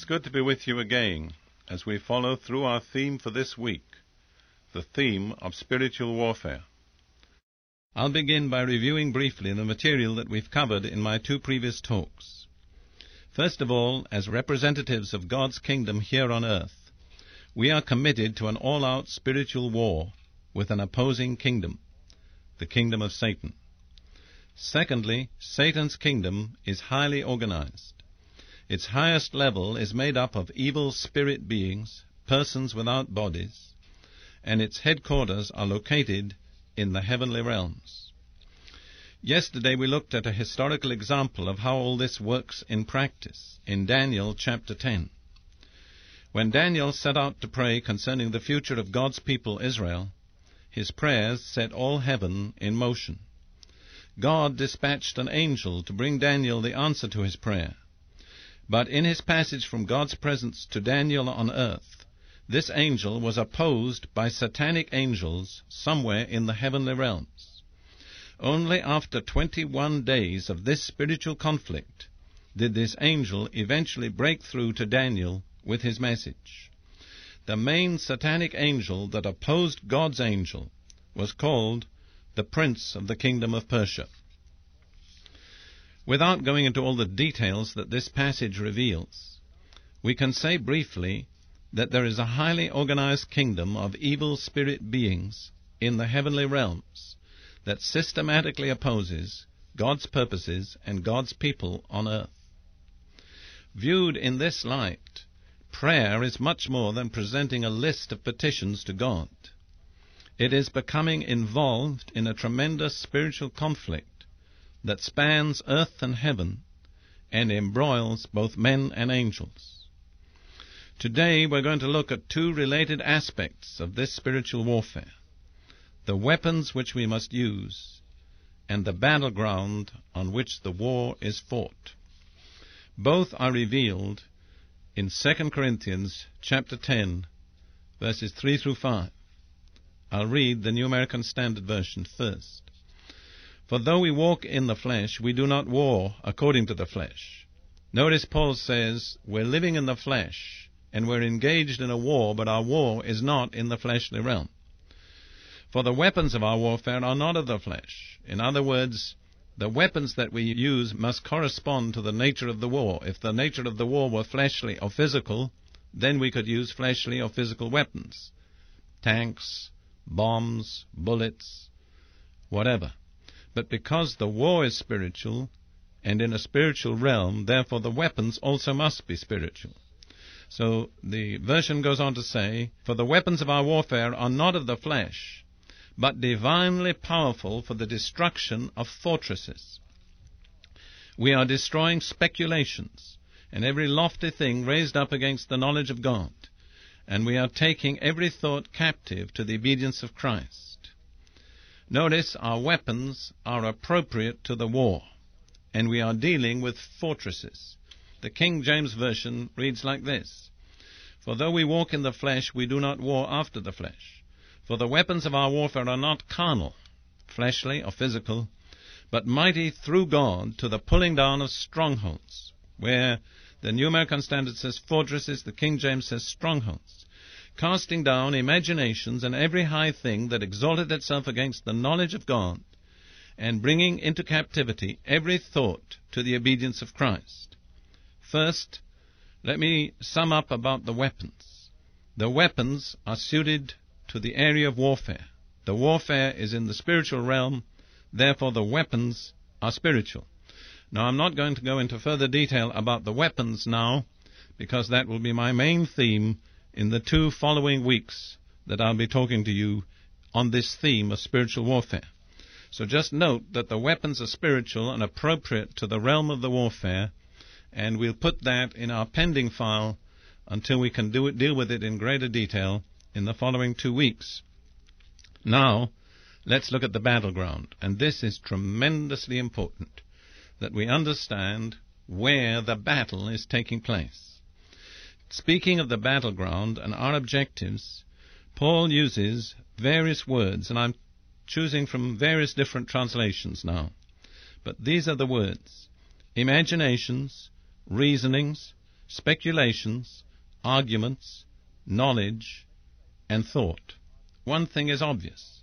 It's good to be with you again as we follow through our theme for this week, the theme of spiritual warfare. I'll begin by reviewing briefly the material that we've covered in my two previous talks. First of all, as representatives of God's kingdom here on earth, we are committed to an all-out spiritual war with an opposing kingdom, the kingdom of Satan. Secondly, Satan's kingdom is highly organized. Its highest level is made up of evil spirit beings, persons without bodies, and its headquarters are located in the heavenly realms. Yesterday we looked at a historical example of how all this works in practice in Daniel chapter 10. When Daniel set out to pray concerning the future of God's people Israel, his prayers set all heaven in motion. God dispatched an angel to bring Daniel the answer to his prayer. But in his passage from God's presence to Daniel on earth, this angel was opposed by satanic angels somewhere in the heavenly realms. Only after 21 days of this spiritual conflict did this angel eventually break through to Daniel with his message. The main satanic angel that opposed God's angel was called the Prince of the Kingdom of Persia. Without going into all the details that this passage reveals, we can say briefly that there is a highly organized kingdom of evil spirit beings in the heavenly realms that systematically opposes God's purposes and God's people on earth. Viewed in this light, prayer is much more than presenting a list of petitions to God. It is becoming involved in a tremendous spiritual conflict that spans earth and heaven and embroils both men and angels. Today we're going to look at two related aspects of this spiritual warfare the weapons which we must use and the battleground on which the war is fought. Both are revealed in 2 Corinthians chapter 10 verses 3 through 5. I'll read the New American Standard Version first. For though we walk in the flesh, we do not war according to the flesh. Notice Paul says we're living in the flesh and we're engaged in a war, but our war is not in the fleshly realm. For the weapons of our warfare are not of the flesh. In other words, the weapons that we use must correspond to the nature of the war. If the nature of the war were fleshly or physical, then we could use fleshly or physical weapons. Tanks, bombs, bullets, whatever. But because the war is spiritual, and in a spiritual realm, therefore the weapons also must be spiritual. So the version goes on to say, For the weapons of our warfare are not of the flesh, but divinely powerful for the destruction of fortresses. We are destroying speculations and every lofty thing raised up against the knowledge of God, and we are taking every thought captive to the obedience of Christ. Notice our weapons are appropriate to the war, and we are dealing with fortresses. The King James Version reads like this For though we walk in the flesh, we do not war after the flesh. For the weapons of our warfare are not carnal, fleshly or physical, but mighty through God to the pulling down of strongholds, where the New American Standard says fortresses, the King James says strongholds casting down imaginations and every high thing that exalted itself against the knowledge of God, and bringing into captivity every thought to the obedience of Christ. First, let me sum up about the weapons. The weapons are suited to the area of warfare. The warfare is in the spiritual realm, therefore the weapons are spiritual. Now, I'm not going to go into further detail about the weapons now, because that will be my main theme in the two following weeks that I'll be talking to you on this theme of spiritual warfare. So just note that the weapons are spiritual and appropriate to the realm of the warfare, and we'll put that in our pending file until we can it, deal with it in greater detail in the following two weeks. Now, let's look at the battleground, and this is tremendously important that we understand where the battle is taking place. Speaking of the battleground and our objectives, Paul uses various words, and I'm choosing from various different translations now. But these are the words imaginations, reasonings, speculations, arguments, knowledge, and thought. One thing is obvious.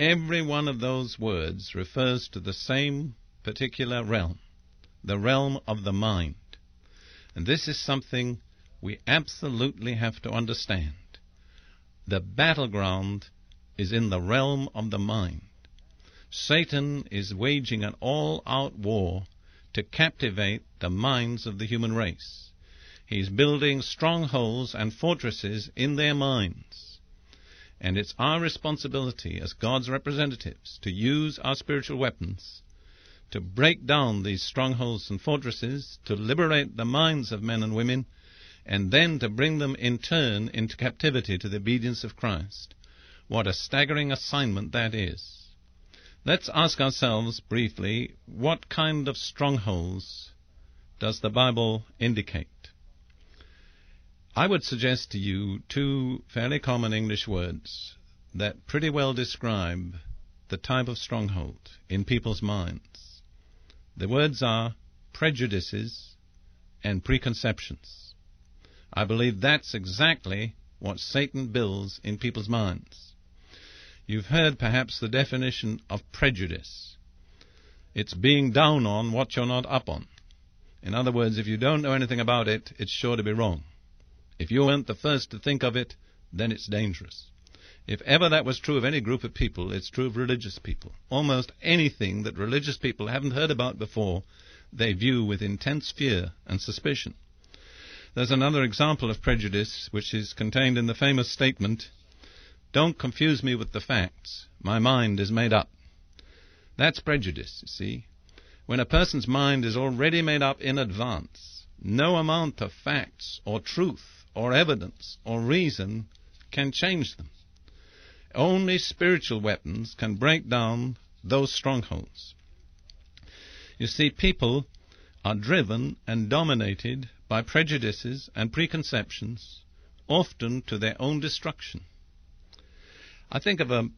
Every one of those words refers to the same particular realm, the realm of the mind. And this is something we absolutely have to understand. The battleground is in the realm of the mind. Satan is waging an all out war to captivate the minds of the human race. He's building strongholds and fortresses in their minds. And it's our responsibility as God's representatives to use our spiritual weapons to break down these strongholds and fortresses, to liberate the minds of men and women, and then to bring them in turn into captivity to the obedience of Christ. What a staggering assignment that is. Let's ask ourselves briefly what kind of strongholds does the Bible indicate? I would suggest to you two fairly common English words that pretty well describe the type of stronghold in people's minds. The words are prejudices and preconceptions. I believe that's exactly what Satan builds in people's minds. You've heard perhaps the definition of prejudice. It's being down on what you're not up on. In other words, if you don't know anything about it, it's sure to be wrong. If you weren't the first to think of it, then it's dangerous. If ever that was true of any group of people, it's true of religious people. Almost anything that religious people haven't heard about before, they view with intense fear and suspicion. There's another example of prejudice which is contained in the famous statement, don't confuse me with the facts. My mind is made up. That's prejudice, you see. When a person's mind is already made up in advance, no amount of facts or truth or evidence or reason can change them. Only spiritual weapons can break down those strongholds. You see, people are driven and dominated by prejudices and preconceptions, often to their own destruction. I think of a,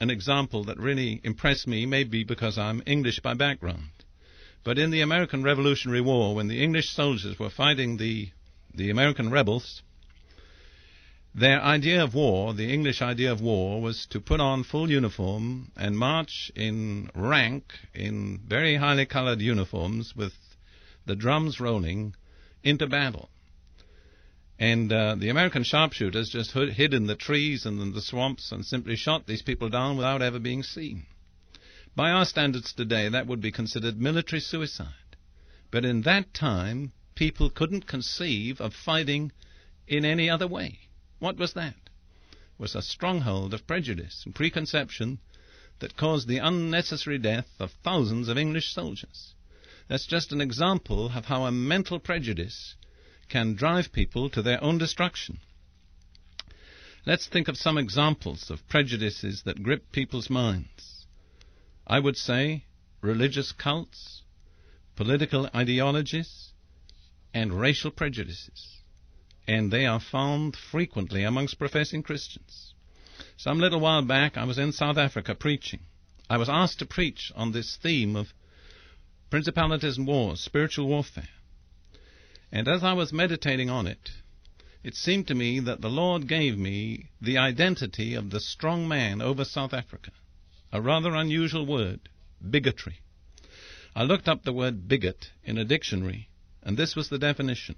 an example that really impressed me, maybe because I'm English by background. But in the American Revolutionary War, when the English soldiers were fighting the, the American rebels, their idea of war, the English idea of war, was to put on full uniform and march in rank in very highly colored uniforms with the drums rolling into battle. And uh, the American sharpshooters just hid in the trees and in the swamps and simply shot these people down without ever being seen. By our standards today, that would be considered military suicide. But in that time, people couldn't conceive of fighting in any other way. What was that? It was a stronghold of prejudice and preconception that caused the unnecessary death of thousands of English soldiers. That's just an example of how a mental prejudice can drive people to their own destruction. Let's think of some examples of prejudices that grip people's minds. I would say religious cults, political ideologies, and racial prejudices. And they are found frequently amongst professing Christians. Some little while back, I was in South Africa preaching. I was asked to preach on this theme of principalities and wars, spiritual warfare. And as I was meditating on it, it seemed to me that the Lord gave me the identity of the strong man over South Africa. A rather unusual word, bigotry. I looked up the word bigot in a dictionary, and this was the definition.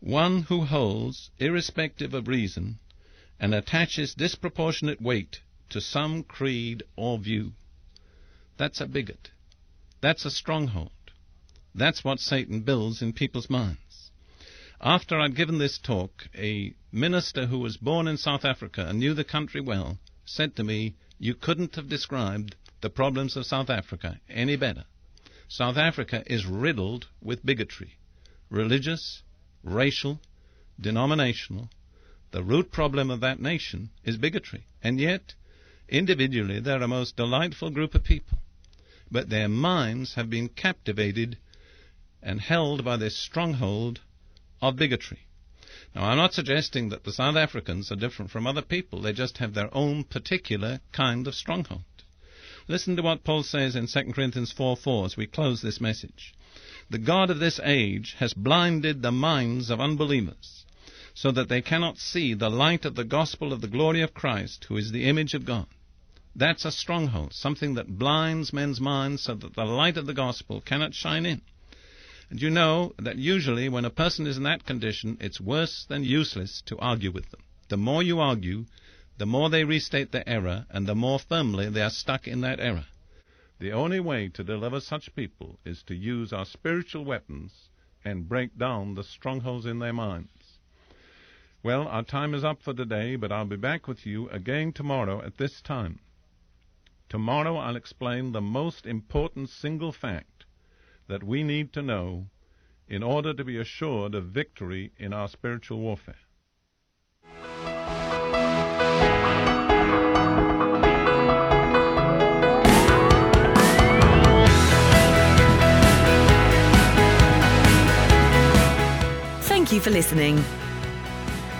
One who holds, irrespective of reason, and attaches disproportionate weight to some creed or view. That's a bigot. That's a stronghold. That's what Satan builds in people's minds. After I'd given this talk, a minister who was born in South Africa and knew the country well said to me, You couldn't have described the problems of South Africa any better. South Africa is riddled with bigotry, religious, racial, denominational. The root problem of that nation is bigotry. And yet, individually, they're a most delightful group of people. But their minds have been captivated and held by this stronghold of bigotry. Now, I'm not suggesting that the South Africans are different from other people. They just have their own particular kind of stronghold. Listen to what Paul says in 2 Corinthians 4 4 as we close this message. The God of this age has blinded the minds of unbelievers, so that they cannot see the light of the gospel of the glory of Christ, who is the image of God. That's a stronghold, something that blinds men's minds so that the light of the gospel cannot shine in. And you know that usually when a person is in that condition, it's worse than useless to argue with them. The more you argue, the more they restate their error, and the more firmly they are stuck in that error. The only way to deliver such people is to use our spiritual weapons and break down the strongholds in their minds. Well, our time is up for today, but I'll be back with you again tomorrow at this time. Tomorrow I'll explain the most important single fact that we need to know in order to be assured of victory in our spiritual warfare. Thank you for listening.